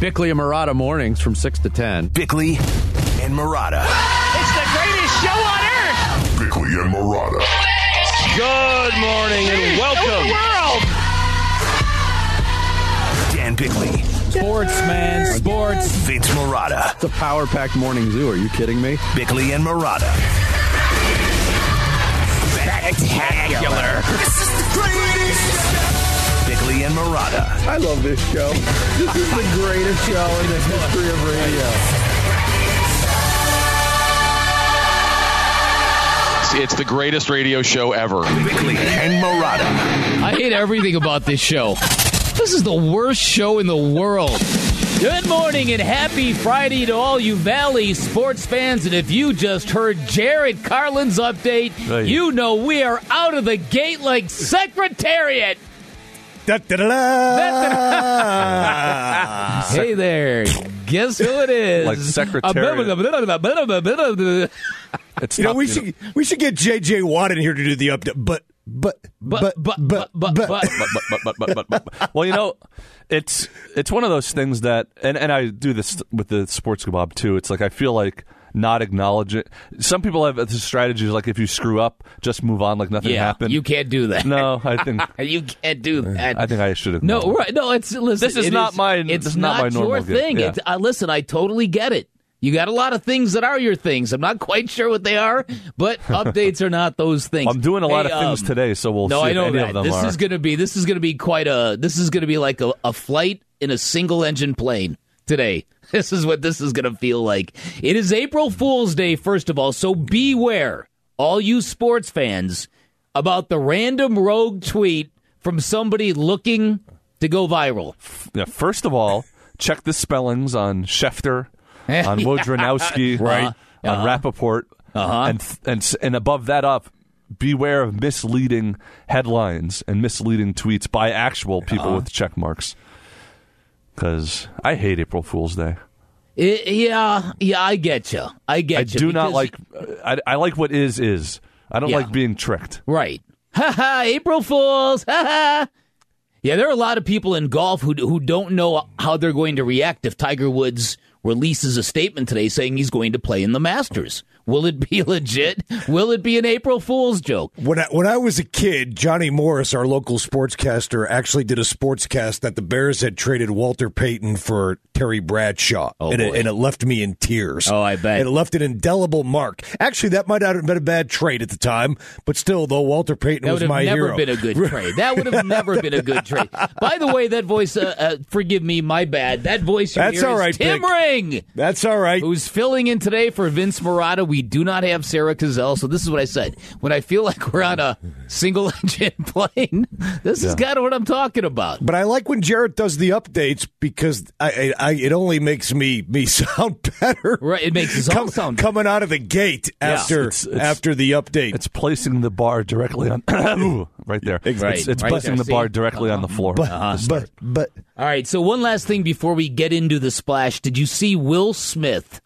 Bickley and Marotta mornings from 6 to 10. Bickley and Marotta. It's the greatest show on earth. Bickley and Marotta. Good morning and welcome. World. Dan Bickley, Sports, man. Sports. Vince Marotta. It's a power packed morning zoo. Are you kidding me? Bickley and Marotta. Spectacular. Bickley and Marotta. I love this show. This is the greatest show in the history of radio. It's the greatest radio show ever. Bickley and Marotta. I hate everything about this show. This is the worst show in the world. Good morning and happy Friday to all you Valley sports fans. And if you just heard Jared Carlin's update, Hey. you know we are out of the gate like Secretariat. Hey there. Guess who it is? Like Secretariat. It's You know, we should we should get JJ Watt in here to do the update. But but But, but, but, but, but, but, but, but, but, but, but. Well, you know, it's it's one of those things that, and, and I do this with the sports kebab too. It's like I feel like not acknowledge it. Some people have strategies like if you screw up, just move on like nothing yeah, happened. you can't do that. No, I think you can't do that. I think I should have. No, right? No, it's listen. This is it not my- It's is not my normal your thing. Yeah. Uh, listen, I totally get it. You got a lot of things that are your things. I'm not quite sure what they are, but updates are not those things. I'm doing a lot Hey, of things um, today, so we'll No, see I if know any that. of them This are. is going to be this is going to be quite a this is going to be like a, a flight in a single engine plane today. This is what this is going to feel like. It is April Fool's Day, first of all, so beware, all you sports fans, about the random rogue tweet from somebody looking to go viral. Yeah, first of all, check the spellings on Schefter, on Wojnarowski, Right. on Uh-huh. Rappaport, Uh-huh. and and and above that up, beware of misleading headlines and misleading tweets by actual people Uh-huh. with check marks. Because I hate April Fool's Day. I- yeah, yeah, I get you. I get I you. I do not like. I, I like what is is. I don't Yeah. like being tricked. Right. Ha ha, April Fools. Ha ha. Yeah, there are a lot of people in golf who who don't know how they're going to react if Tiger Woods releases a statement today saying he's going to play in the Masters. Will it be legit? Will it be an April Fool's joke? when I, when I was a kid, Johnny Morris, our local sportscaster, actually did a sportscast that the Bears had traded Walter Payton for Terry Bradshaw, Oh, and, it, and it left me in tears. Oh, I bet. And it left an indelible mark. Actually, that might not have been a bad trade at the time, but still, though, Walter Payton That was my never hero. been a good trade. That would have never been a good trade. By the way, that voice, uh, uh, forgive me, my bad. That voice That's all is Tim Vic. Ring. That's all right. who's filling in today for Vince Marotta. We do not have Sarah Cazell, so this is what I said. When I feel like we're on a single engine plane, this is kind of what I'm talking about. But I like when Jarrett does the updates because I, I, I it only makes me me sound better. Right, it makes us all Come- sound coming out of the gate after It's- it's- after the update. It's placing the bar directly on right there. Right, It's, it's right placing there, the bar see? directly on the floor. but, uh-huh. to start. but but All right, so one last thing before we get into the splash. Did you see Will Smith,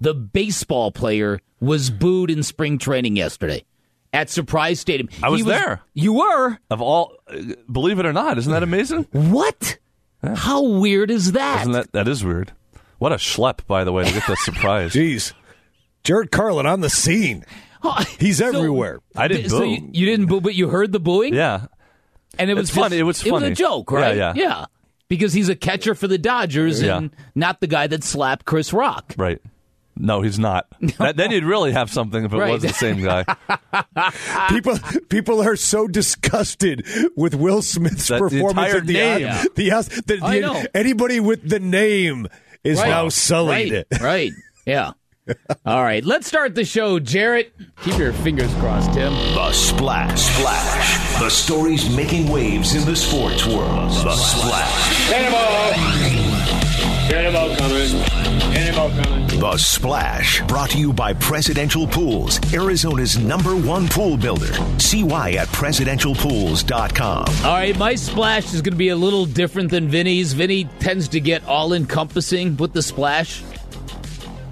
the baseball player, was booed in spring training yesterday at Surprise Stadium? I was He there. You were? of all, uh, believe it or not, isn't that amazing? What? How weird is that? Isn't that that is weird? What a schlep, by the way, to get that surprise. Jeez. Jared Carlin on the scene. Oh, He's so- everywhere. I didn't So boo. you, you didn't boo, but you heard the booing? yeah, And it was It's funny. It was funny. It was a joke, Yeah, right? yeah. Yeah. Because he's a catcher for the Dodgers Yeah. and not the guy that slapped Chris Rock. right. No, he's not. That, then you'd really have something if it Right. was the same guy. People people are so disgusted with Will Smith's That- the performance entire at the name. the, the, the, I know. anybody with the name is Right. now sullied. Right. right. Yeah. All right. Let's start the show, Jarrett. Keep your fingers crossed, Tim. The Splash. Splash. The stories making waves in the sports world. The Splash. Cannonball. Cannonball coming. The Splash. Brought to you by Presidential Pools, Arizona's number one pool builder. See why at presidentialpools.com. All right, my splash is going to be a little different than Vinny's. Vinny tends to get all encompassing with the splash.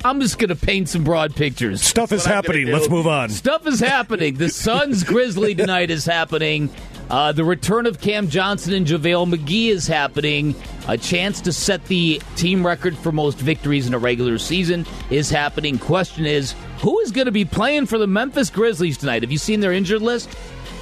I'm just going to paint some broad pictures. Stuff is That's what happening. Let's move on. Stuff is happening. The Suns Grizzly tonight is happening. Uh, the return of Cam Johnson and JaVale McGee is happening. A chance to set the team record for most victories in a regular season is happening. Question is, who is going to be playing for the Memphis Grizzlies tonight? Have you seen their injured list?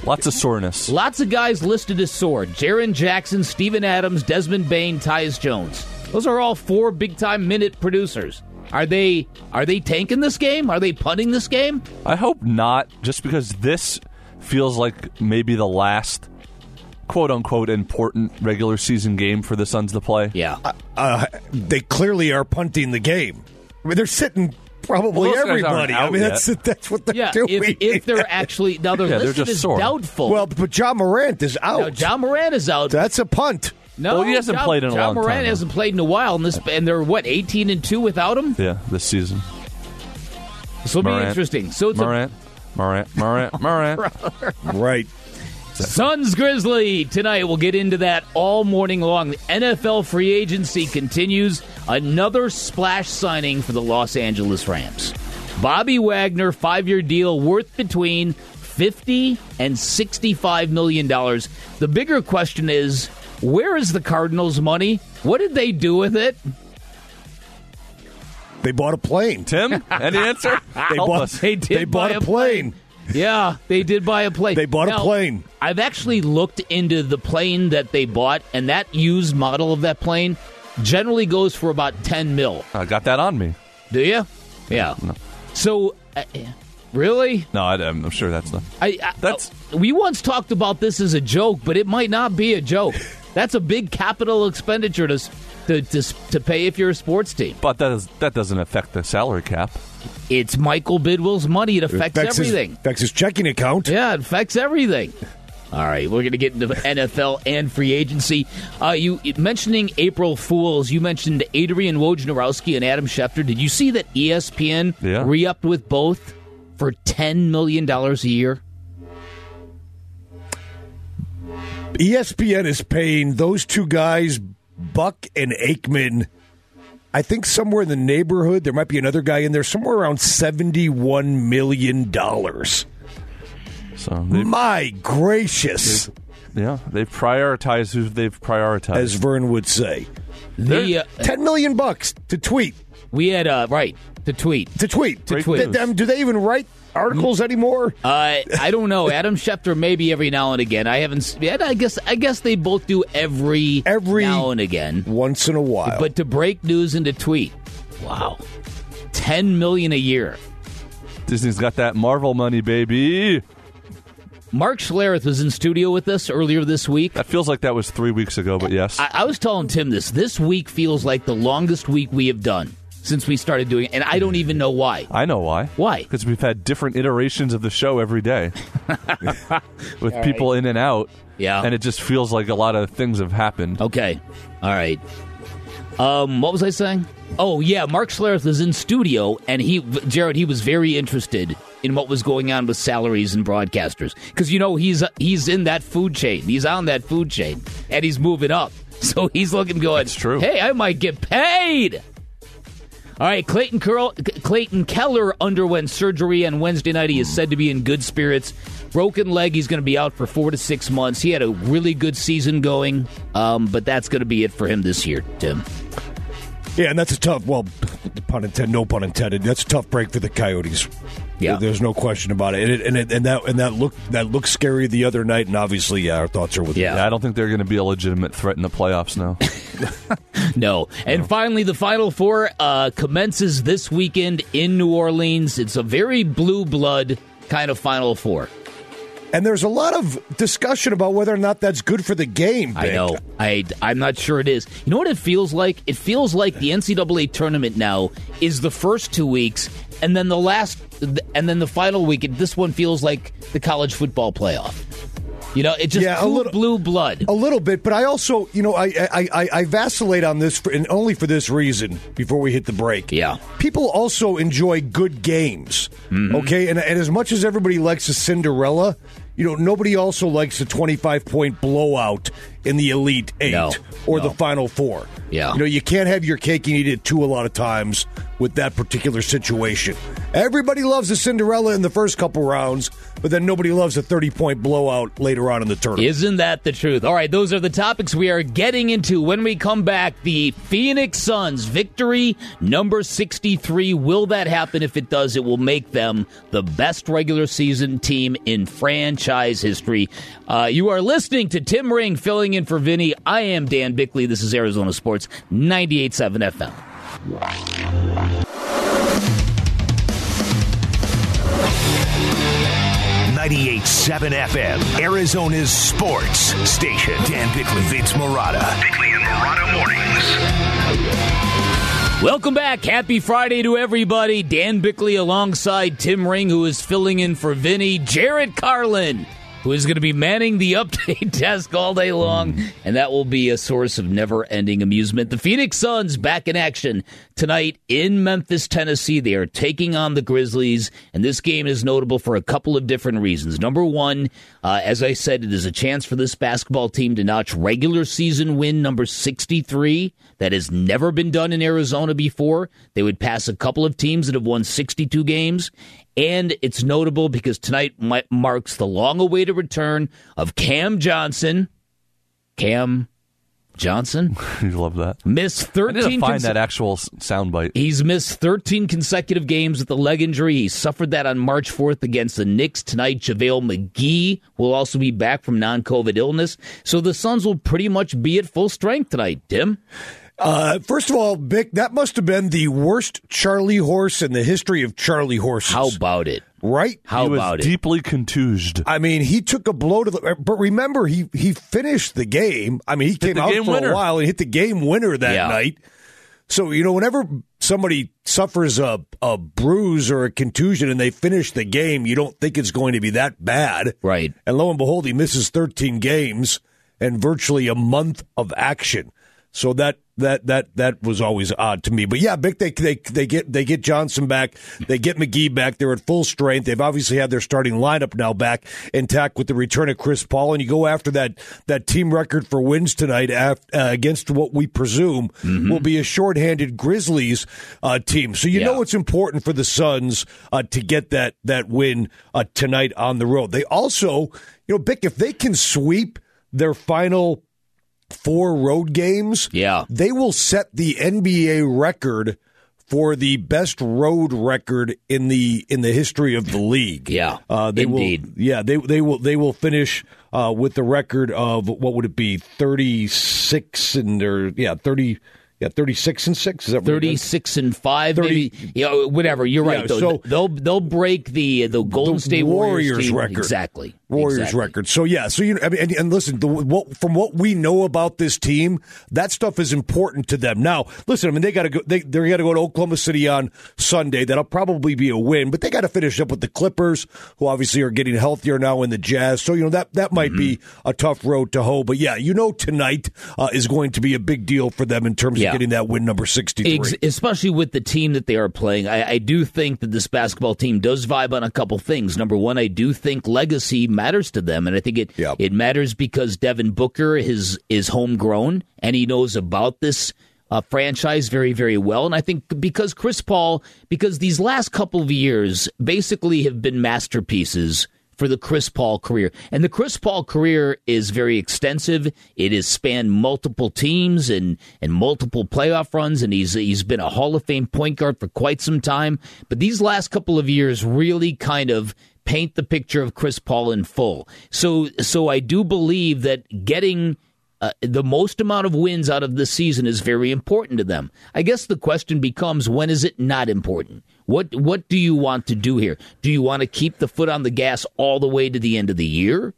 Lots of soreness. Lots of guys listed as sore. Jaren Jackson, Steven Adams, Desmond Bane, Tyus Jones. Those are all four big time minute producers. Are they are they tanking this game? Are they punting this game? I hope not, just because this feels like maybe the last quote unquote important regular season game for the Suns to play. Yeah. Uh, they clearly are punting the game. I mean, they're sitting probably Well, those guys aren't everybody. I out mean, yet. that's that's what they're Yeah, doing. if, if they're actually now they're Yeah, they're listed just as sore. doubtful. well, but Ja Morant is out. now Ja Morant is out. that's a punt. no, Well, he hasn't John, played in a John long Moran time, though. hasn't played in a while, and this and they're what eighteen and two without him. Yeah, this season. This will be interesting. So it's a Morant, Morant, Morant, Morant. Right. Suns Grizzly tonight. We'll get into that all morning long. The NFL free agency continues. Another splash signing for the Los Angeles Rams. Bobby Wagner, five year deal worth between 50 and 65 million dollars. The bigger question is where is the Cardinals' money? What did they do with it? They bought a plane. Tim, any answer? They Help bought, us. They did they bought buy a a plane. Yeah, they did buy a plane. They bought a plane. I've actually looked into the plane that they bought, and that used model of that plane generally goes for about 10 mil. I got that on me. Do you? Yeah. So, uh, really? No, I, I'm sure that's not. I, I, That's- uh, we once talked about this as a joke, but it might not be a joke. That's a big capital expenditure to, s- to, to, to pay if you're a sports team. But that is that doesn't affect the salary cap. It's Michael Bidwill's money. It affects Affects his- everything. affects his checking account. Yeah, it affects everything. All right, we're going to get into NFL and free agency. Uh, you mentioning April Fools, you mentioned Adrian Wojnarowski and Adam Schefter. Did you see that ESPN Yeah. re-upped with both for ten million dollars a year? ESPN is paying those two guys, Buck and Aikman. I think somewhere in the neighborhood, there might be another guy in there, somewhere around seventy-one million dollars. So they, My gracious, yeah, they've prioritized who they've prioritized. as Vern would say, The, uh, ten million bucks to tweet. we had uh, right to tweet. To tweet. To Th- tweet. them- do they even write articles anymore? Uh, I don't know. Adam Schefter maybe every now and again. I haven't. s- Yeah, I guess. I guess they both do every Every- now and again. Once in a while. But to break news into tweet, wow, ten million a year. Disney's got that Marvel money, baby. Mark Schlereth was in studio with us earlier this week. That feels like that was three weeks ago, but yes. I, I was telling Tim this. This week feels like the longest week we have done since we started doing it, and I don't even know why. I know why. Why? Because we've had different iterations of the show every day with people in and out. Yeah. And it just feels like a lot of things have happened. Okay, all right. Um, what was I saying? Oh yeah, Mark Schlereth is in studio, and he, Jared, he was very interested in what was going on with salaries and broadcasters because you know he's he's in that food chain, he's on that food chain, and he's moving up. So he's looking, going, That's true. Hey, I might get paid. All right, Clayton Curl, Clayton Keller underwent surgery on Wednesday night. He is said to be in good spirits. Broken leg. He's going to be out for four to six months. He had a really good season going, um, but that's going to be it for him this year, Tim. Yeah, and that's a tough, well, pun intended, no pun intended. That's a tough break for the Coyotes. Yeah. There's no question about it. And, it, and, it, and that and that look that looked scary the other night. And obviously, yeah, our thoughts are with Yeah. Yeah, I don't think they're going to be a legitimate threat in the playoffs now. No. And finally, the Final Four uh, commences this weekend in New Orleans. It's a very blue blood kind of Final Four. And there's a lot of discussion about whether or not that's good for the game. I know. I, I'm not sure it is. You know what it feels like? It feels like the NCAA tournament now is the first two weeks, and then the last, and then the final week. This one feels like the college football playoff. You know, it just Yeah, a little- blue blood. A little bit, but I also, you know, I I, I, I vacillate on this, for, and only for this reason. Before we hit the break, Yeah. people also enjoy good games. Mm-hmm. Okay, and, and as much as everybody likes a Cinderella, you know, nobody also likes a twenty-five point blowout in the Elite Eight No, or no. the Final Four. Yeah. You know, you can't have your cake and eat it too a lot of times with that particular situation. Everybody loves a Cinderella in the first couple rounds, but then nobody loves a 30 point blowout later on in the tournament. Isn't that the truth? All right, those are the topics we are getting into when we come back. The Phoenix Suns victory number 63. Will that happen? If it does, it will make them the best regular season team in franchise history. Uh, you are listening to Tim Ring filling in for Vinny. I am Dan Bickley. This is Arizona Sports 98.7 FM. 98.7 FM, Arizona's sports station. Dan Bickley, Vince Marotta. Bickley and Marotta Mornings. Welcome back. Happy Friday to everybody. Dan Bickley alongside Tim Ring, who is filling in for Vinny. Jared Carlin, who is going to be manning the update desk all day long, and that will be a source of never ending amusement. The Phoenix Suns back in action tonight in Memphis, Tennessee. They are taking on the Grizzlies, and this game is notable for a couple of different reasons. Number one, uh, as I said, it is a chance for this basketball team to notch regular season win number 63. That has never been done in Arizona before. They would pass a couple of teams that have won 62 games. And it's notable because tonight marks the long awaited return of Cam Johnson. Cam Johnson you love that. missed I 13 need to find conse- that actual soundbite. He's missed 13 consecutive games with a leg injury. He suffered that on March 4th against the Knicks. Tonight, JaVale McGee will also be back from non COVID illness. So the Suns will pretty much be at full strength tonight, Tim. Uh, first of all, Bick, that must have been the worst Charlie horse in the history of Charlie horses. How about it? right? How he was about it? deeply contused. I mean, he took a blow to the. But remember, he he finished the game. I mean, he came out game for winner. a while and hit the game winner that Yeah. night. So you know, whenever somebody suffers a a bruise or a contusion and they finish the game, you don't think it's going to be that bad, Right. And lo and behold, he misses 13 games and virtually a month of action. So that that that that was always odd to me. But yeah, Bick, they they they get they get Johnson back, they get McGee back. They're at full strength. They've obviously had their starting lineup now back intact with the return of Chris Paul, and you go after that that team record for wins tonight af, uh, against what we presume will be a shorthanded Grizzlies uh, team. So you Yeah. know it's important for the Suns uh, to get that that win uh, tonight on the road. They also, you know, Bick, if they can sweep their final four road games, Yeah. they will set the NBA record for the best road record in the in the history of the league. Yeah, uh, they indeed. Will, yeah, they they will they will finish uh, with the record of what would it be thirty six and or yeah thirty yeah thirty six and six is that what it is? 36 and 5 30 maybe you know, whatever you're right Yeah, though so- they'll they'll break the the Golden The State Warriors, team. record. exactly Warriors exactly. record. So yeah, so you know, I mean, and, and listen, the, what, from what we know about this team, that stuff is important to them. Now, listen, I mean, they got to go. They they got to go to Oklahoma City on Sunday. That'll probably be a win, but they got to finish up with the Clippers, who obviously are getting healthier now in the Jazz. So you know that that might be Mm-hmm. a tough road to hoe. But yeah, you know, tonight uh, is going to be a big deal for them in terms Yeah. of getting that win number sixty three. Ex- especially with the team that they are playing. I, I do think that this basketball team does vibe on a couple things. Number one, I do think legacy matters to them, and I think it Yep. it matters because Devin Booker is is homegrown and he knows about this. Uh, franchise very very well and i think because chris paul because these last couple of years basically have been masterpieces for the Chris Paul career. And the Chris Paul career is very extensive. It has spanned multiple teams and, and multiple playoff runs, and he's he's been a Hall of Fame point guard for quite some time. But these last couple of years really kind of paint the picture of Chris Paul in full. So so I do believe that getting uh, the most amount of wins out of the season is very important to them. I guess the question becomes when is it not important? What what do you want to do here? Do you want to keep the foot on the gas all the way to the end of the year?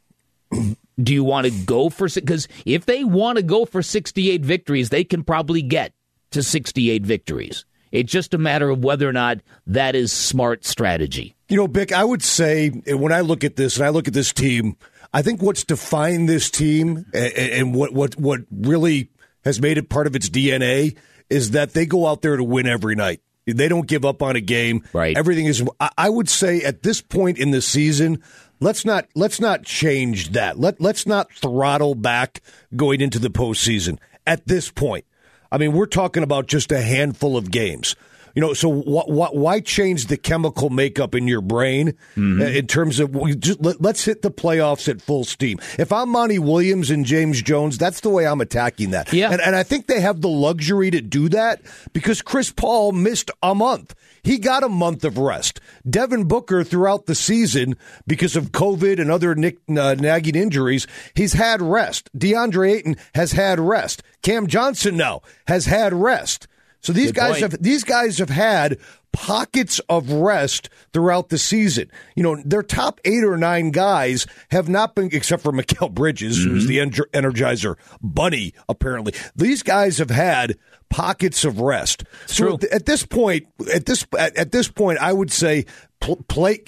Do you want to go for because if they want to go for 68 victories, they can probably get to 68 victories. It's just a matter of whether or not that is smart strategy. You know, Bick, I would say eh, when I look at this and I look at this team, I think what's defined this team and, and what, what, what really has made it part of its DNA is that they go out there to win every night. They don't give up on a game. Right. Everything is, I- I would say at this point in the season, let's not let's not change that. Let let's not throttle back going into the postseason at this point. I mean, we're talking about just a handful of games. You know, so wh- wh- why change the chemical makeup in your brain Mm-hmm. uh, in terms of just, let, let's hit the playoffs at full steam? If I'm Monty Williams and James Jones, that's the way I'm attacking that. Yeah. and, and I think they have the luxury to do that because Chris Paul missed a month. He got a month of rest. Devin Booker, throughout the season, because of COVID and other nick, uh, nagging injuries, he's had rest. DeAndre Ayton has had rest. Cam Johnson now has had rest. So these Good guys point. have these guys have had pockets of rest throughout the season. You know, their top eight or nine guys have not been, except for Mikal Bridges, who's the ener- Energizer Bunny. Apparently, these guys have had pockets of rest. So true. at, at this point, at this at, at this point, I would say play.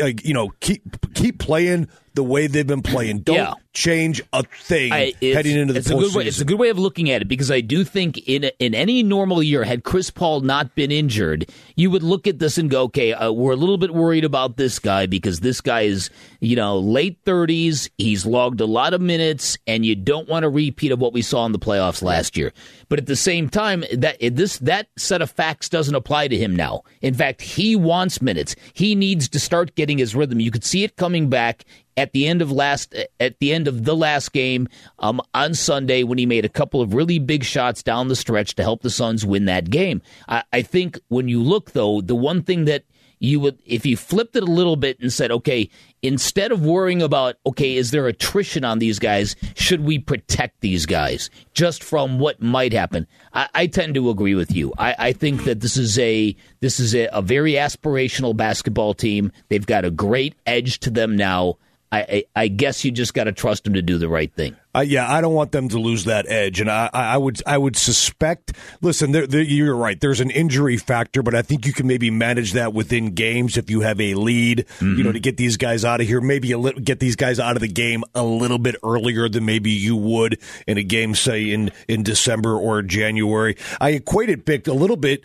Uh, you know, keep keep playing the way they've been playing. Don't Yeah. change a thing I, heading into the it's a good way. postseason. It's a good way of looking at it because I do think in in any normal year, had Chris Paul not been injured, you would look at this and go, okay, uh, we're a little bit worried about this guy because this guy is you know late thirties. He's logged a lot of minutes, and you don't want a repeat of what we saw in the playoffs last year. But at the same time, that this that set of facts doesn't apply to him now. In fact, he wants minutes. He needs to start getting his rhythm. You could see it coming back at the end of last at the end of the last game um, on Sunday when he made a couple of really big shots down the stretch to help the Suns win that game. I, I think when you look though, the one thing that you would if you flipped it a little bit and said, okay, instead of worrying about okay, is there attrition on these guys? Should we protect these guys just from what might happen? I, I tend to agree with you. I, I think that this is a this is a, a very aspirational basketball team. They've got a great edge to them now. I, I, guess you just got to trust them to do the right thing. Uh, yeah, I don't want them to lose that edge, and I, I would I would suspect. Listen, there, there, you're right. There's an injury factor, but I think you can maybe manage that within games if you have a lead. You know, to get these guys out of here, maybe a li- get these guys out of the game a little bit earlier than maybe you would in a game, say in in December or January. I equate it, Bick, a little bit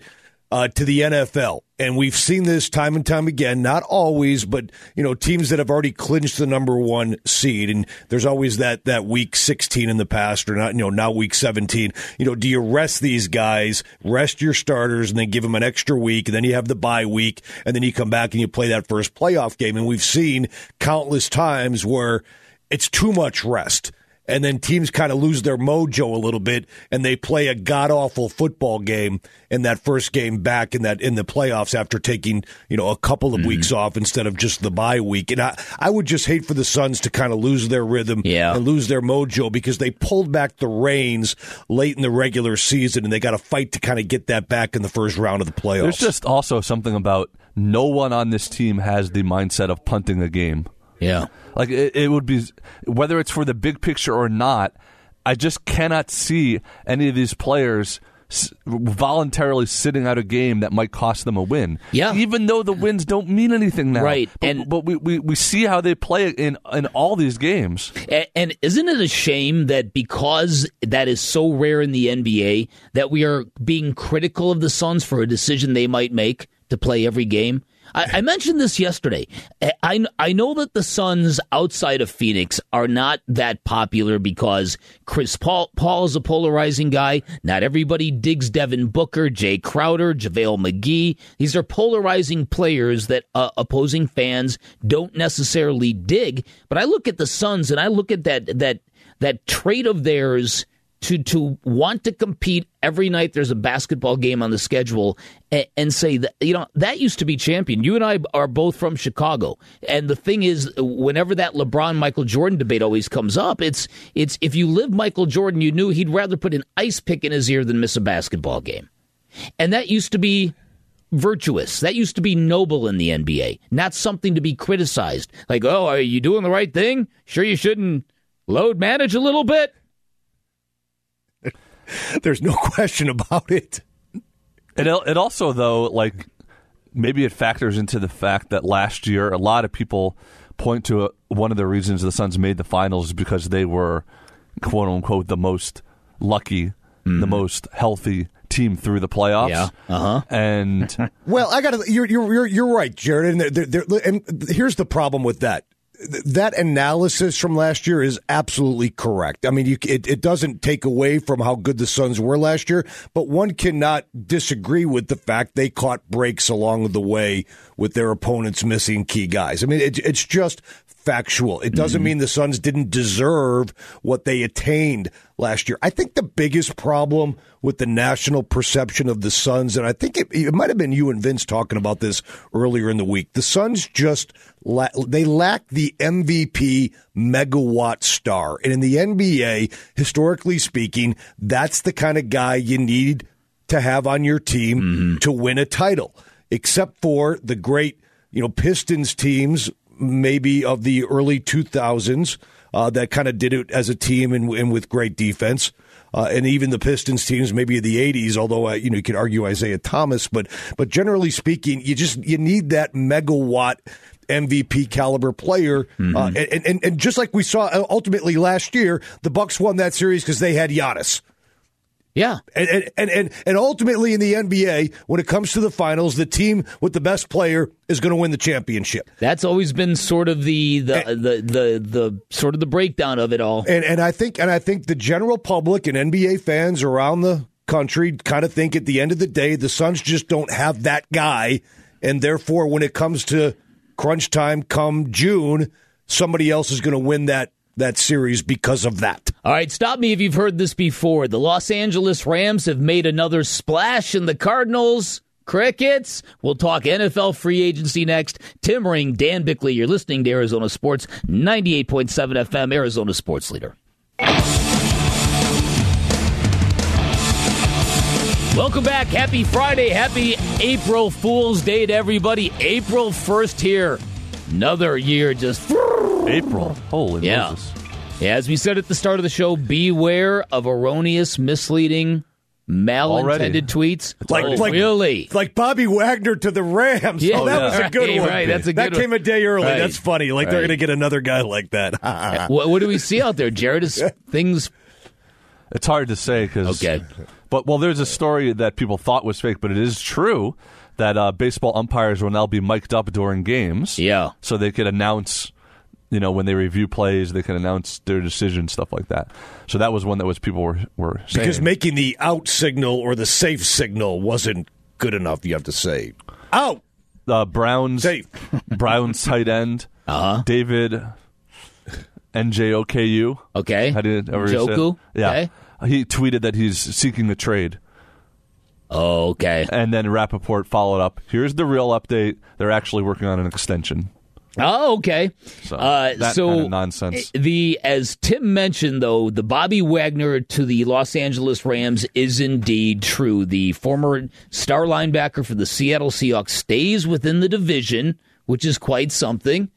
uh, to the NFL. And we've seen this time and time again, not always, but, you know, teams that have already clinched the number one seed. And there's always that, that week 16 in the past or not, you know, now week 17. You know, do you rest these guys, rest your starters and then give them an extra week? And then you have the bye week and then you come back and you play that first playoff game. And we've seen countless times where it's too much rest and then teams kind of lose their mojo a little bit and they play a god awful football game in that first game back in that in the playoffs after taking you know a couple Mm-hmm. of weeks off instead of just the bye week and I, I would just hate for the Suns to kind of lose their rhythm Yeah. and lose their mojo because they pulled back the reins late in the regular season and they got to fight to kind of get that back in the first round of the playoffs. There's just also something about no one on this team has the mindset of punting a game. Yeah. Like it, it would be whether it's for the big picture or not. I just cannot see any of these players s- voluntarily sitting out a game that might cost them a win. Yeah. even though the wins don't mean anything now. Right, but, and- but we, we, we see how they play in in all these games. A- And isn't it a shame that because that is so rare in the NBA that we are being critical of the Suns for a decision they might make to play every game? I, I mentioned this yesterday. I, I know that the Suns outside of Phoenix are not that popular because Chris Paul, Paul is a polarizing guy. Not everybody digs Devin Booker, Jae Crowder, JaVale McGee. These are polarizing players that uh, opposing fans don't necessarily dig. But I look at the Suns and I look at that that that trait of theirs to to want to compete every night there's a basketball game on the schedule and, and say that you know that used to be champion. You and I are both from Chicago, and the thing is, whenever that LeBron Michael Jordan debate always comes up, it's it's if you live Michael Jordan, you knew he'd rather put an ice pick in his ear than miss a basketball game, and that used to be virtuous. That used to be noble in the NBA, not something to be criticized. Like, oh, are you doing the right thing? Sure, you shouldn't load manage a little bit. There's no question about it. It it also though like maybe it factors into the fact that last year a lot of people point to uh one of the reasons the Suns made the finals is because they were quote unquote the most lucky, the most healthy team through the playoffs. Yeah. Uh-huh. And Well, I got to. You're, you're you're you're right, Jared. And, there there and here's the problem with that. Th- that analysis from last year is absolutely correct. I mean, you, it, it doesn't take away from how good the Suns were last year, but one cannot disagree with the fact they caught breaks along the way with their opponents missing key guys. I mean, it, it's just factual. It doesn't mm-hmm. mean the Suns didn't deserve what they attained last year. I think the biggest problem with the national perception of the Suns, and I think it, it might have been you and Vince talking about this earlier in the week. The Suns just la- they lack the MVP megawatt star, and in the NBA, historically speaking, that's the kind of guy you need to have on your team mm-hmm. to win a title. Except for the great, you know, Pistons teams maybe of the early 2000s uh, that kind of did it as a team and, and with great defense. Uh, and even the Pistons teams, maybe of the '80s. Although uh, you know you could argue Isiah Thomas, but but generally speaking, you just you need that megawatt MVP caliber player. Uh, and, and and just like we saw uh, ultimately last year, the Bucks won that series because they had Giannis. Yeah. And, and, and, and, and ultimately in the NBA, when it comes to the finals, the team with the best player is going to win the championship. That's always been sort of the the, the the the sort of the breakdown of it all. And and I think and I think the general public and NBA fans around the country kind of think at the end of the day the Suns just don't have that guy, and therefore when it comes to crunch time come June, somebody else is going to win that that series because of that. All right, stop me if you've heard this before. The Los Angeles Rams have made another splash in the Cardinals. Crickets. We'll talk NFL free agency next. Tim Ring, Dan Bickley. You're listening to Arizona Sports 98.7 FM, Arizona Sports Leader. Welcome back. Happy Friday. Happy April Fool's Day to everybody. April 1st here. Another year just April. Holy Yeah. Moses. Yeah, as we said at the start of the show, beware of erroneous, misleading, malintended tweets. Like- oh, like- really? Like Bobby Wagner to the Rams. Yeah. oh, that Oh, was a good Right, one. right, that's a that good came a day early. Right. That's funny. Like they're going to get another guy like that. what, what do we see out there, Jared? Is things It's hard to say because. Okay. But well, there's a story that people thought was fake, but it is true that uh, baseball umpires will now be mic'd up during games. Yeah. So they could announce, you know, when they review plays, they can announce their decision, stuff like that. So that was one that was people were were saying. because making the out signal or the safe signal wasn't good enough. You have to say out. uh, Browns Safe. Browns tight end Uh-huh. David NJOKU. okay? How did ever say it? Joku? Yeah. Okay. He tweeted that he's seeking the trade. Oh, okay. And then Rappaport followed up. Here's the real update. They're actually working on an extension. Oh, okay. So, uh, so kind of nonsense. The as Tim mentioned, though, the Bobby Wagner to the Los Angeles Rams is indeed true. The former star linebacker for the Seattle Seahawks stays within the division, which is quite something.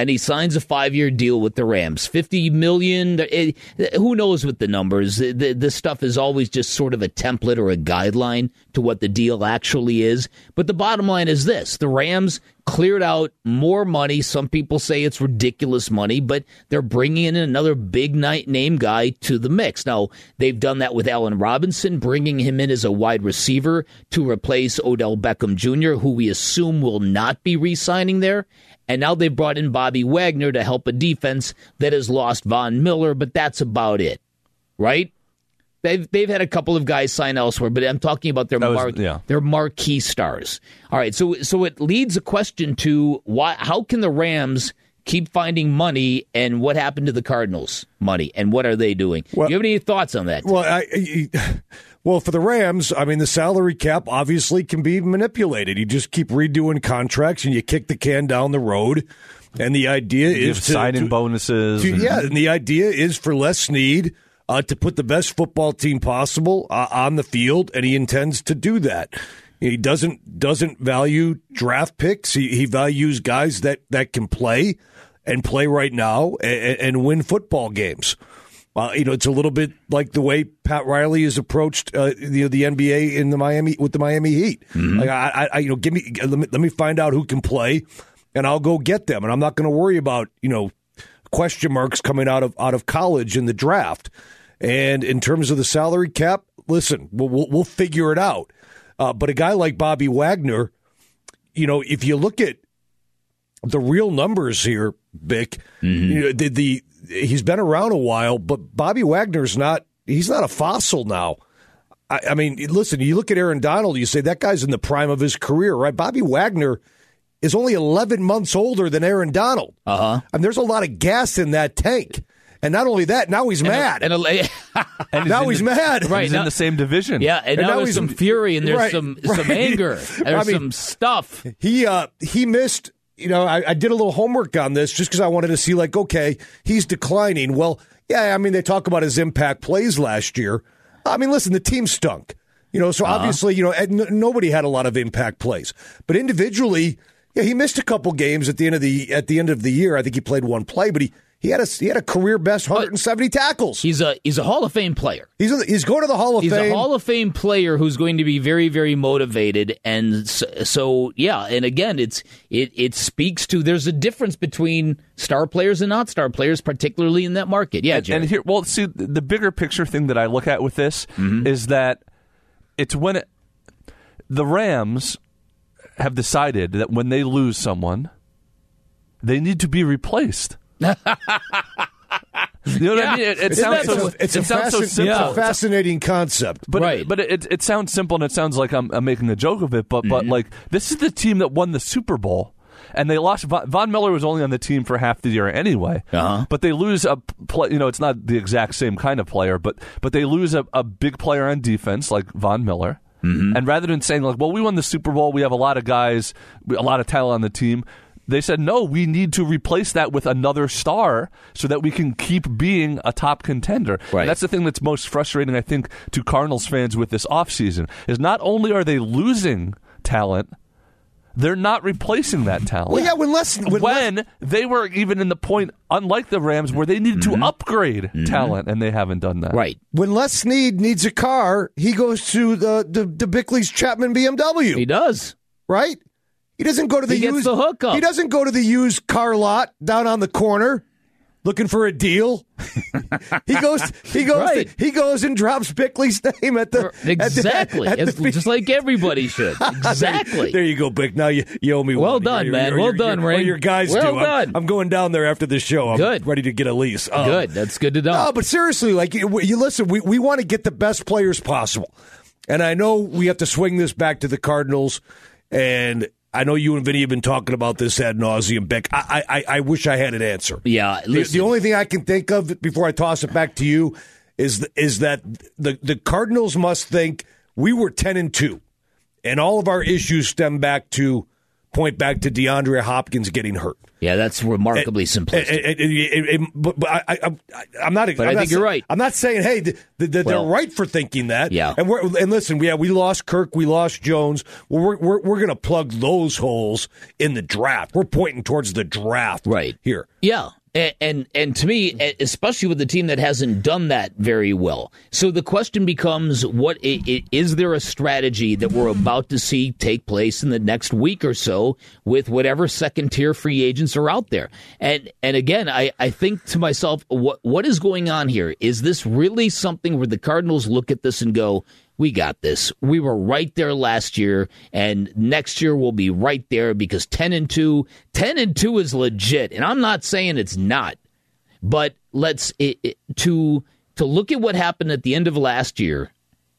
And he signs a five-year deal with the Rams, fifty million. eh, who knows what the numbers? The- This stuff is always just sort of a template or a guideline to what the deal actually is. But the bottom line is this: the Rams cleared out more money. Some people say it's ridiculous money, but they're bringing in another big night name guy to the mix. Now, they've done that with Allen Robinson, bringing him in as a wide receiver to replace Odell Beckham Jr., who we assume will not be re signing there. And now they've brought in Bobby Wagner to help a defense that has lost Von Miller, but that's about it, right? They've they've had a couple of guys sign elsewhere, but I'm talking about their was- mar- yeah. their marquee stars. All right, so so it leads a question to why how can the Rams keep finding money and what happened to the Cardinals money and what are they doing? Well- Do you have any thoughts on that? Well, I, I- well, for the Rams, I mean, the salary cap obviously can be manipulated. You just keep redoing contracts and you kick the can down the road. And the idea Give is to, signing to- bonuses. to- and- yeah, and the idea is for Les Snead uh, to put the best football team possible uh, on the field, and he intends to do that. He doesn't doesn't value draft picks. He, he values guys that, that can play and play right now and, and win football games. Uh, you know, it's a little bit like the way Pat Riley has approached uh, the the NBA in the Miami with the Miami Heat. Like I, I, you know, give me let me let me find out who can play, and I'll go get them, and I'm not going to worry about you know question marks coming out of out of college in the draft. And in terms of the salary cap, listen, we'll we'll, we'll figure it out. Uh, but a guy like Bobby Wagner, you know, if you look at the real numbers here, Bick. You know, the, the he's been around a while, but Bobby Wagner's not. He's not a fossil now. I, I mean, listen, you look at Aaron Donald, you say that guy's in the prime of his career, right? Bobby Wagner is only 11 months older than Aaron Donald. Uh huh. And there's a lot of gas in that tank. And not only that, now he's mad. And a, And now in he's the- mad. Right, He's now- in the same division. yeah, and, And now, now there's he's- some fury and there's right, some right. some anger. There's I mean- some stuff. he uh he missed you know I, I did a little homework on this just because i wanted to see like okay he's declining. Well yeah i mean they talk about his impact plays last year. I mean listen the team stunk you know so uh-huh. obviously you know n- nobody had a lot of impact plays. But individually yeah he missed a couple games at the end of the at the end of the year. I think he played one play but he he had a he had a career best 170 tackles He's a he's a Hall of Fame player. he's in the- he's going to the hall of He's fame He's a Hall of Fame player who's going to be very, very motivated, and so, so yeah. And again, it's it it speaks to there's a difference between star players and not star players, particularly in that market. Yeah, and, Jerry. and here, well, see, the bigger picture thing that I look at with this Mm-hmm. is that it's when it, the Rams have decided that when they lose someone, they need to be replaced. You know what I mean? It, it Isn't sounds that so. the- it's, it a sounds so fascin- simple. it's a fascinating concept But Right. but it, it sounds simple and it sounds like I'm, I'm making a joke of it. But but Mm-hmm. like this is the team that won the Super Bowl. And they lost. Von, Von Miller was only on the team for half the year anyway. Uh-huh. But they lose a play. You know, it's not the exact same kind of player, but but they lose a, a big player on defense like Von Miller. Mm-hmm. And rather than saying like, well, we won the Super Bowl, we have a lot of guys, a lot of talent on the team. They said no, we need to replace that with another star so that we can keep being a top contender. Right. And that's the thing that's most frustrating, I think, to Cardinals fans with this offseason is not only are they losing talent, they're not replacing that talent. well yeah when less when, When, less- they were even in the point, unlike the Rams, where they needed Mm-hmm. to upgrade talent, and they haven't done that. right. when Les Snead needs a car, he goes to the the, the Bickley's Chapman BMW, He does. right? He doesn't go to the He used the hookup. He doesn't go to the used car lot down on the corner looking for a deal. he goes he goes Right. he goes and drops Bickley's name at the at the- Exactly. at the just like everybody should. Exactly. There you go, Bick. Now you, you owe me Well one. done, Or- man. or Well your- done, or Ring. your guys Well do. I'm- done. I'm, going down there after the show. I'm Good. ready to get a lease. Um, Good. That's good to know. no, but seriously, like you, you listen, we, we want to get the best players possible, and I know we have to swing this back to the Cardinals, and I know you and Vinny have been talking about this ad nauseum, Beck. I, I I wish I had an answer. Yeah, The, the only thing I can think of before I toss it back to you is is that the the Cardinals must think we were ten and two, and all of our issues stem back to point back to DeAndre Hopkins getting hurt. yeah, that's remarkably And- simplistic. and- and- but but I, I, I'm- I'm not. But I'm I not think you're right. I'm not saying hey, Well- they're right for thinking that. Yeah. And we're and listen, yeah, we lost Kirk, we lost Jones. Well, we're we're we're gonna plug those holes in the draft. We're pointing towards the draft, Right. here. Yeah. And, and and to me, especially with the team that hasn't done that very well, so the question becomes: What is there a strategy that we're about to see take place in the next week or so with whatever second tier free agents are out there? And and again, I, I think to myself, what what is going on here? Is this really something where the Cardinals look at this and go, we got this. We were right there last year, and next year we'll be right there because 10 and 2, 10 and 2 is legit. And I'm not saying it's not, but let's it, it- to to look at what happened at the end of last year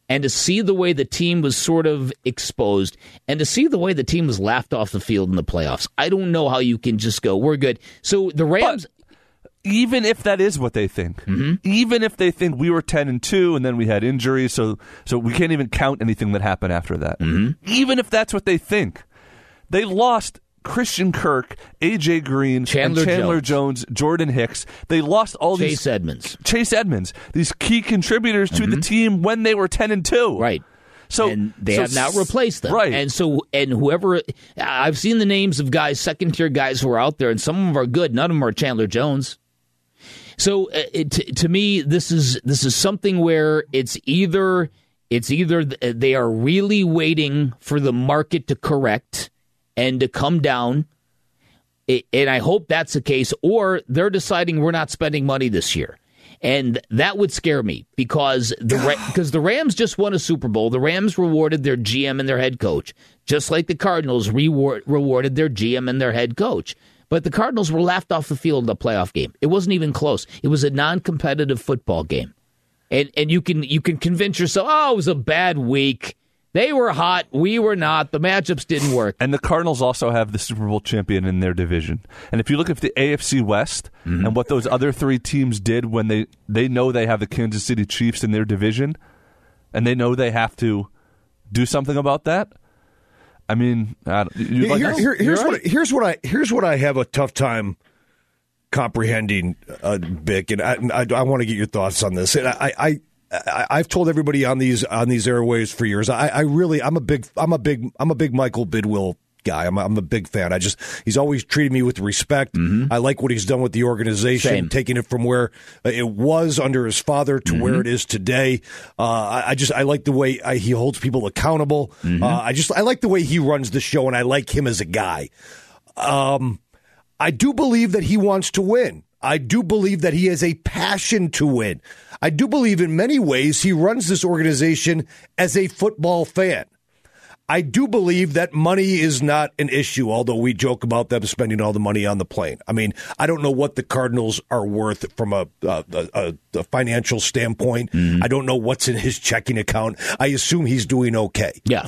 and to see the way the team was sort of exposed and to see the way the team was laughed off the field in the playoffs. I don't know how you can just go, we're good. So the Rams even if that is what they think, Mm-hmm. even if they think we were ten and two, and then we had injuries, so so we can't even count anything that happened after that. Mm-hmm. Even if that's what they think, they lost Christian Kirk, AJ Green, Chandler and Chandler Jones. Jones. Jordan Hicks. They lost all Chase these Edmonds. Chase Edmonds, these key contributors to the team when they were ten and two. Mm-hmm. Right. So and they so have now s- replaced them. Right. And so, and whoever I've seen the names of guys, second tier guys who are out there, and some of them are good. None of them are Chandler Jones. So, uh, it, to, to me, this is this is something where it's either it's either th- they are really waiting for the market to correct and to come down. And I hope that's the case, or they're deciding we're not spending money this year. And that would scare me because the because the Rams just won a Super Bowl. The Rams rewarded their GM and their head coach, just like the Cardinals reward, rewarded their GM and their head coach. But the Cardinals were laughed off the field in the playoff game. It wasn't even close. It was a non-competitive football game. And and you can you can convince yourself, "Oh, it was a bad week." They were hot. We were not. The matchups didn't work. And the Cardinals also have the Super Bowl champion in their division. And if you look at the AFC West Mm-hmm. and what those other three teams did when they, they know they have the Kansas City Chiefs in their division and they know they have to do something about that, I mean, I like, Here- here- here's You're what here's what I here's what I have a tough time comprehending, uh, Bick, and I, I, I want to get your thoughts on this. And I, I, I I've told everybody on these on these airways for years. I, I really I'm a big I'm a big I'm a big Michael Bidwill guy. I'm a, I'm a big fan. I just he's always treated me with respect. I like what he's done with the organization, Same. taking it from where it was under his father to where it is today. Uh, I, I just I like the way I, he holds people accountable. Uh, I just I like the way he runs the show, and I like him as a guy. Um, I do believe that he wants to win. I do believe that he has a passion to win. I do believe in many ways he runs this organization as a football fan. I do believe that money is not an issue, although we joke about them spending all the money on the plane. I mean, I don't know what the Cardinals are worth from a, a, a, a financial standpoint. I don't know what's in his checking account. I assume he's doing okay. Yeah.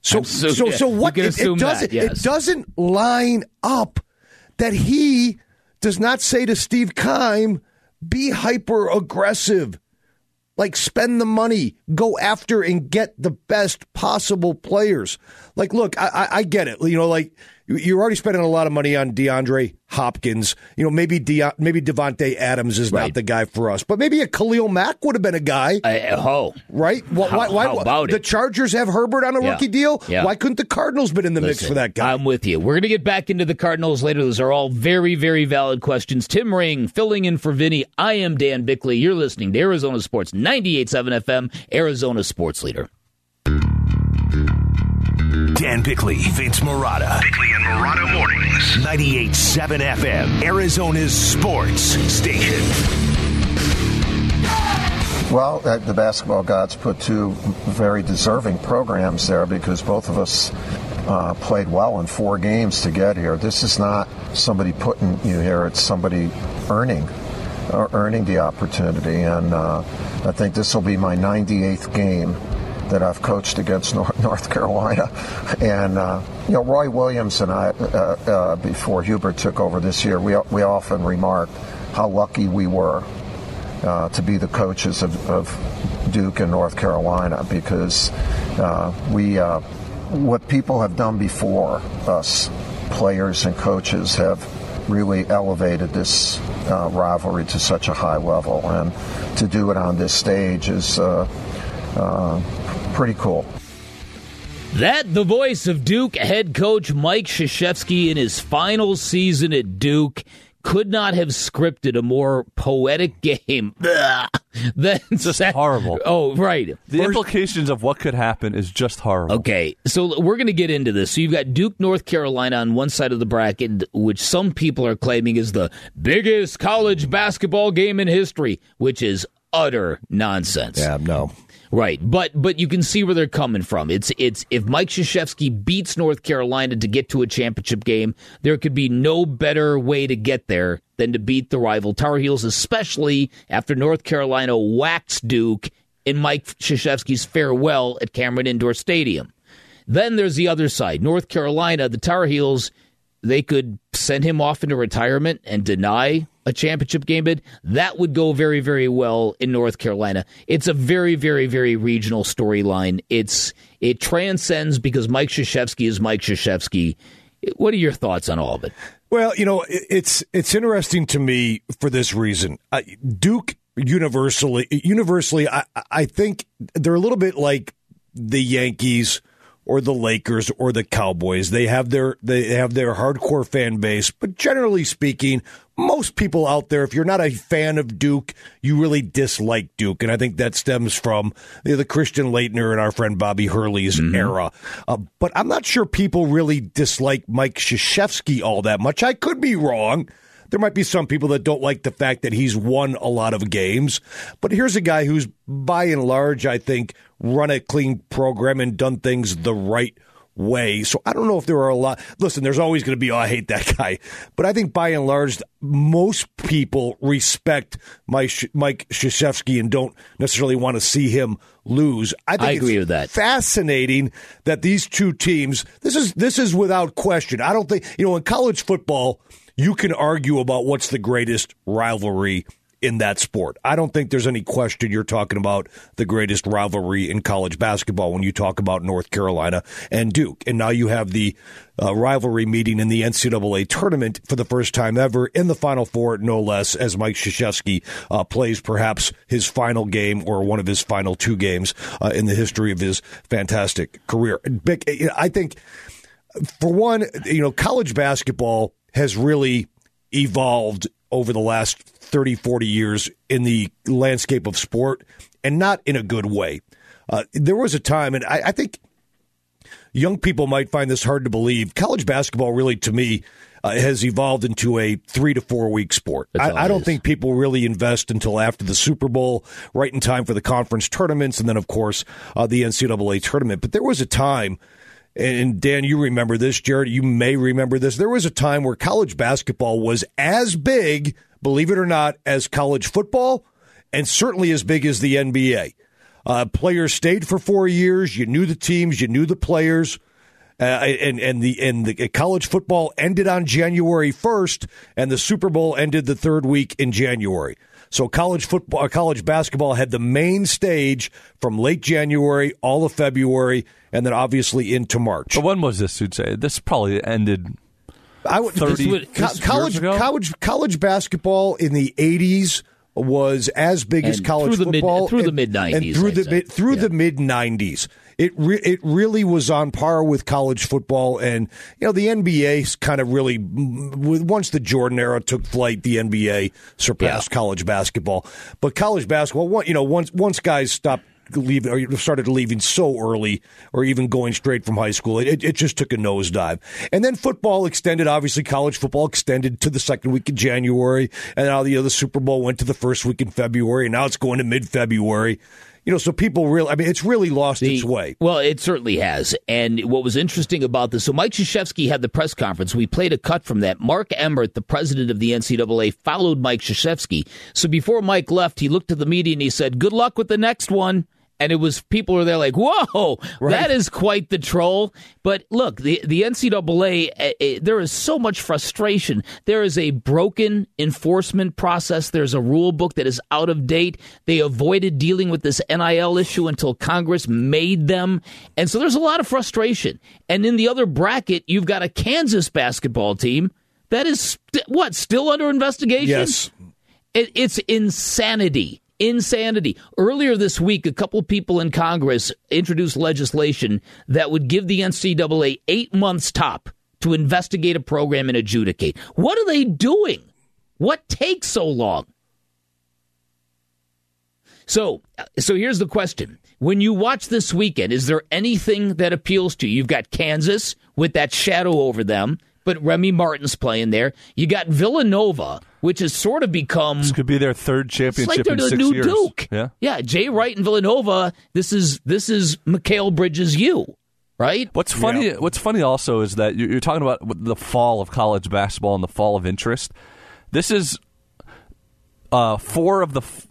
So, so- so, so what? It, it doesn't. that, yes. It doesn't line up that he does not say to Steve Keim, "Be hyper aggressive, like spend the money, go after and get the best possible players." Like, look, I, I, I get it. You know, like you're already spending a lot of money on DeAndre Hopkins. You know, maybe De- maybe Davante Adams is not the guy for us, but maybe a Khalil Mack would have been a guy. I, oh, Right? Why, How- why, why, how about the it? Chargers have Herbert on a Yeah. rookie deal? Yeah. Why couldn't the Cardinals been in the mix for that guy? I'm with you. We're going to get back into the Cardinals later. Those are all very, very valid questions. Tim Ring filling in for Vinny. I am Dan Bickley. You're listening to Arizona Sports 98.7 FM, Arizona Sports Leader. Dan Bickley, Vince Marotta. Bickley and Marotta mornings. 98.7 FM, Arizona's sports station. Well, uh, the basketball gods put two very deserving programs there because both of us uh, played well in four games to get here. This is not somebody putting you here; it's somebody earning, or earning the opportunity. And uh, I think this will be my 98th game that I've coached against North, Carolina. And uh, you know, Roy Williams and I, uh, uh, before Hubert took over this year, we we often remarked how lucky we were uh, to be the coaches of, of Duke and North Carolina because uh, we, uh, what people have done before us, players and coaches, have really elevated this uh, rivalry to such a high level. And to do it on this stage is uh, uh, pretty cool. That the voice of Duke head coach Mike Krzyzewski in his final season at Duke could not have scripted a more poetic game than Just horrible. Oh, right. The First- implications of what could happen is just horrible. Okay, so we're going to get into this. So you've got Duke, North Carolina on one side of the bracket, which some people are claiming is the biggest college basketball game in history, which is utter nonsense. yeah, no. Right, but but you can see where they're coming from. It's it's if Mike Krzyzewski beats North Carolina to get to a championship game, there could be no better way to get there than to beat the rival Tar Heels, especially after North Carolina waxed Duke in Mike Krzyzewski's farewell at Cameron Indoor Stadium. Then there's the other side, North Carolina. The Tar Heels, they could send him off into retirement and deny a championship game bid. That would go very, very well in North Carolina. It's a very, very, very regional storyline. It's it transcends because Mike Krzyzewski is Mike Krzyzewski. What are your thoughts on all of it? Well, you know, it's it's interesting to me for this reason. Duke universally, universally, I, I think they're a little bit like the Yankees or the Lakers or the Cowboys. They have their they have their hardcore fan base, but generally speaking, most people out there, if you're not a fan of Duke, you really dislike Duke, and I think that stems from you know, the Christian Laettner and our friend Bobby Hurley's era. Uh, but I'm not sure people really dislike Mike Krzyzewski all that much. I could be wrong. There might be some people that don't like the fact that he's won a lot of games, but here's a guy who's, by and large, I think, run a clean program and done things the right way. So I don't know if there are a lot. Listen, there's always going to be, oh, I hate that guy. But I think by and large, most people respect Mike, Mike Krzyzewski and don't necessarily want to see him lose. I, think I agree it's with that. Fascinating that these two teams. This is this is without question. I don't think you know in college football you can argue about what's the greatest rivalry in that sport. I don't think there's any question you're talking about the greatest rivalry in college basketball when you talk about North Carolina and Duke. And now you have the uh, rivalry meeting in the NCAA tournament for the first time ever in the Final Four, no less, as Mike Krzyzewski uh, plays perhaps his final game or one of his final two games uh, in the history of his fantastic career. Bick, I think, for one, you know, college basketball has really evolved over the last 30, 40 years in the landscape of sport and not in a good way. Uh, there was a time, and I, I, think young people might find this hard to believe. College basketball, really, to me, uh, has evolved into a three to four week sport. I, I, don't think people really invest until after the Super Bowl, right in time for the conference tournaments, and then, of course, uh, the NCAA tournament. But there was a time and Dan, you remember this, Jared, you may remember this. There was a time where college basketball was as big, believe it or not, as college football, and certainly as big as the NBA. Uh, players stayed for four years. You knew the teams, you knew the players. Uh, and and the and the college football ended on January first, and the Super Bowl ended the third week in January. So college football, uh, college basketball had the main stage from late January, all of February, and then obviously into March. But when was this? You'd say this probably ended. I would 30 would, co- college ago? college college basketball in the eighties was as big as college through the mid- football through the mid-nineties, through I'd the say. through Yeah. the mid nineties. It re- it really was on par with college football, and you know the NBA kind of really mm, once the Jordan era took flight, the NBA surpassed Yeah. college basketball. But college basketball, you know, once once guys stopped leaving or started leaving so early, or even going straight from high school, it, it just took a nosedive. And then football extended. Obviously, college football extended to the second week of January, and now the other Super Bowl went to the first week in February, and now it's going to mid February. You know, so people really, I mean, it's really lost The- its way. Well, it certainly has. And what was interesting about this, so Mike Krzyzewski had the press conference. We played a cut from that. Mark Emmert, the president of the NCAA, followed Mike Krzyzewski. So before Mike left, he looked at the media and he said, "Good luck with the next one." And it was people were there like, "Whoa, that is quite the troll." But look, the the NCAA, uh, uh, there is so much frustration. There is a broken enforcement process. There's a rule book that is out of date. They avoided dealing with this NIL issue until Congress made them, and so there's a lot of frustration. And in the other bracket, you've got a Kansas basketball team that is st- what still under investigation. Yes. It, it's insanity. Insanity. Earlier this week, a couple people in Congress introduced legislation that would give the NCAA eight months top to investigate a program and adjudicate. What are they doing? What takes so long? So, uh, so here's the question. When you watch this weekend, is there anything that appeals to you? You've got Kansas with that shadow over them, but Remy Martin's playing there. You got Villanova, which has sort of become This could be their third championship like they're in the six new years. Duke. Yeah. yeah. Jay Wright and Villanova. This is this is Mikal Bridges. You right? What's funny? What's funny also is that you- you're talking about the fall of college basketball and the fall of interest. This is uh, four of the f-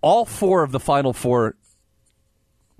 all four of the final four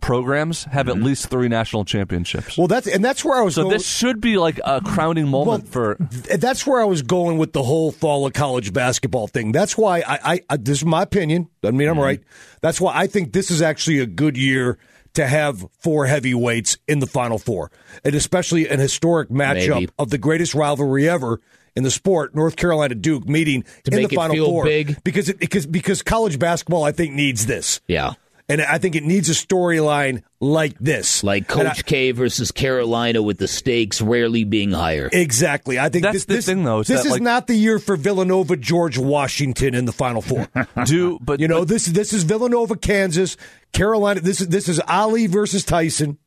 programs have at mm-hmm. least three national championships. Well, that's and that's where I was. Going. So going, this should be like a crowning moment for. that's where I was going with the whole fall of college basketball thing. That's why I, I, I this is my opinion. Doesn't mean I'm mm-hmm. right. That's why I think this is actually a good year to have four heavyweights in the Final Four, and especially an historic matchup Maybe. of the greatest rivalry ever in the sport, North Carolina Duke meeting To in make the it Final feel Four big. because it, because because college basketball I think needs this. Yeah, And I think it needs a storyline like this. like Coach K versus Carolina with the stakes rarely being higher. Exactly. I think That's this, the this, thing, though, is this that, is like- not the year for Villanova, George Washington in the Final Four. Do but you know but- this this is Villanova, Kansas, Carolina. This is this is Ali versus Tyson,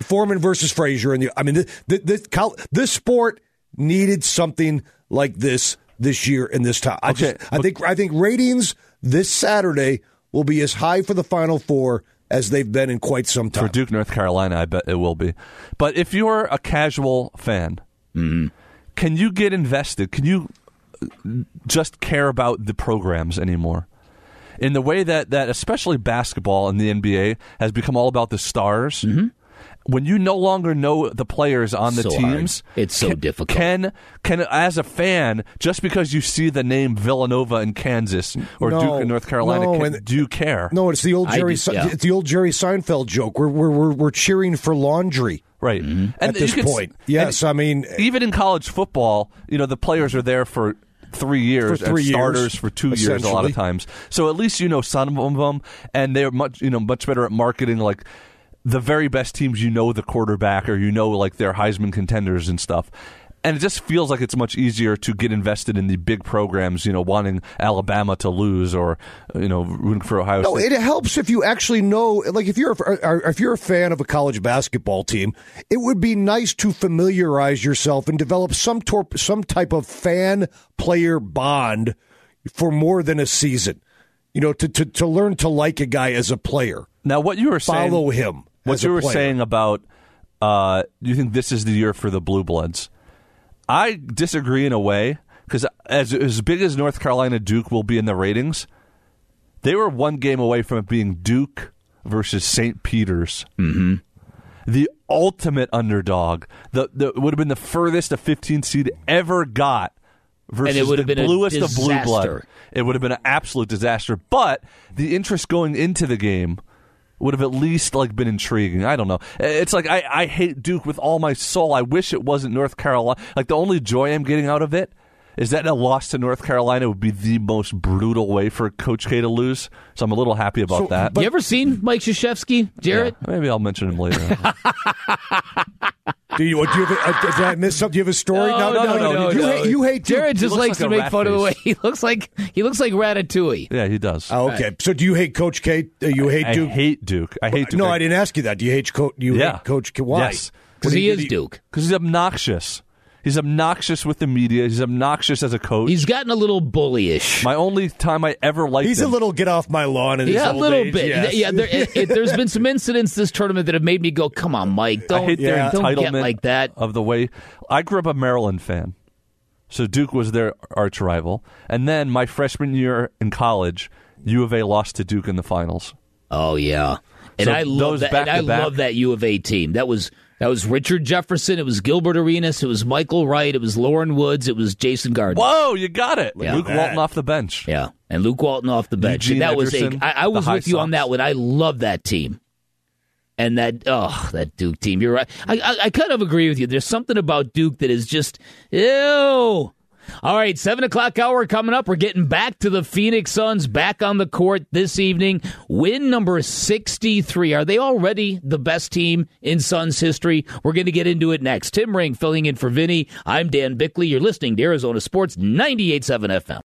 Foreman versus Frazier. And the, I mean, this this, this, sport needed something like this this year in this time. I, Okay, just, I think I think ratings this Saturday will be as high for the Final Four as they've been in quite some time. For Duke, North Carolina, I bet it will be. But if you're a casual fan, mm-hmm. can you get invested? Can you just care about the programs anymore? In the way that, that especially basketball in the NBA has become all about the stars. Mm-hmm. When you no longer know the players on the So hard. teams, It's so can, difficult. Can can as a fan, just because you see the name Villanova in Kansas or No, Duke in North Carolina, no, can, and- do you care? No, it's the old Jerry. do, yeah. It's the old Jerry Seinfeld joke. We're we're we're, we're cheering for laundry Right. Mm-hmm. And at this you can s- point. Yes, I mean eh. even in college football, you know, the players are there for three years For three and years, starters for two years a lot of times. So at least you know some of them, and they're much you know much better at marketing like the very best teams. You know the quarterback or you know like their Heisman contenders and stuff. And it just feels like it's much easier to get invested in the big programs, you know, wanting Alabama to lose or, you know, rooting for Ohio No, State. it helps if you actually know. Like if you're a, if you're a fan of a college basketball team, it would be nice to familiarize yourself and develop some tor- some type of fan player bond for more than a season. You know, to, to to learn to like a guy as a player, now, what you were saying. follow him. What you were player. saying about uh, you think this is the year for the blue bloods i disagree in a way because as, as big as north carolina duke will be in the ratings they were one game away from it being duke versus st peter's mm-hmm. the ultimate underdog the, the would have been the furthest a 15 seed ever got versus And it would have the been bluest of blue blood it would have been an absolute disaster. But the interest going into the game would have at least like been intriguing. I don't know. It's like I, I hate Duke with all my soul. I wish it wasn't North Carolina. Like the only joy I'm getting out of it is that a loss to North Carolina would be the most brutal way for Coach K to lose. So I'm a little happy about So- that. you ever seen Mike Krzyzewski, Jarrett? Yeah, maybe I'll mention him later. Do you, do you have a, uh, did I miss something? Do you have a story? No, no, no, you, no. Hate, you hate Duke. Jared just likes like to make fun of the way he looks like. He looks like Ratatouille. yeah, he does. Oh, okay, so do you hate Coach K? Uh, You hate I Duke? hate Duke. I hate Duke. No, I didn't ask you that. Do you hate Coach? You Yeah. hate Coach K? Why? Yes. Because What he did is Duke. Because he's obnoxious. He's obnoxious with the media. He's obnoxious as a coach. He's gotten a little bullyish. My only time I ever liked him. He's him. a little get off my lawn in his yeah, a old little age, bit. yes. Yeah, there, it, it, there's been some incidents this tournament that have made me go, "Come on, Mike, don't, hate their Yeah. don't entitlement get like that." of the way I grew up a Maryland fan. So Duke was their arch rival. And then my freshman year in college, U of A lost to Duke in the finals. Oh yeah, and So I love that. And I love that U of A team. That was that was Richard Jefferson. It was Gilbert Arenas. It was Michael Wright. It was Loren Woods. It was Jason Gardner. Whoa, you got it. Yeah. Luke Walton off the bench. Yeah, and Luke Walton off the bench. That was a. I, I was with you on that one. I love that team. And that oh that Duke team. You're right. I, I I kind of agree with you. There's something about Duke that is just ew. All right, seven o'clock hour coming up. We're getting back to the Phoenix Suns back on the court this evening. Win number 63. Are they already the best team in Suns history? We're going to get into it next. Tim Ring filling in for Vinny. I'm Dan Bickley. You're listening to Arizona Sports 98.7 FM.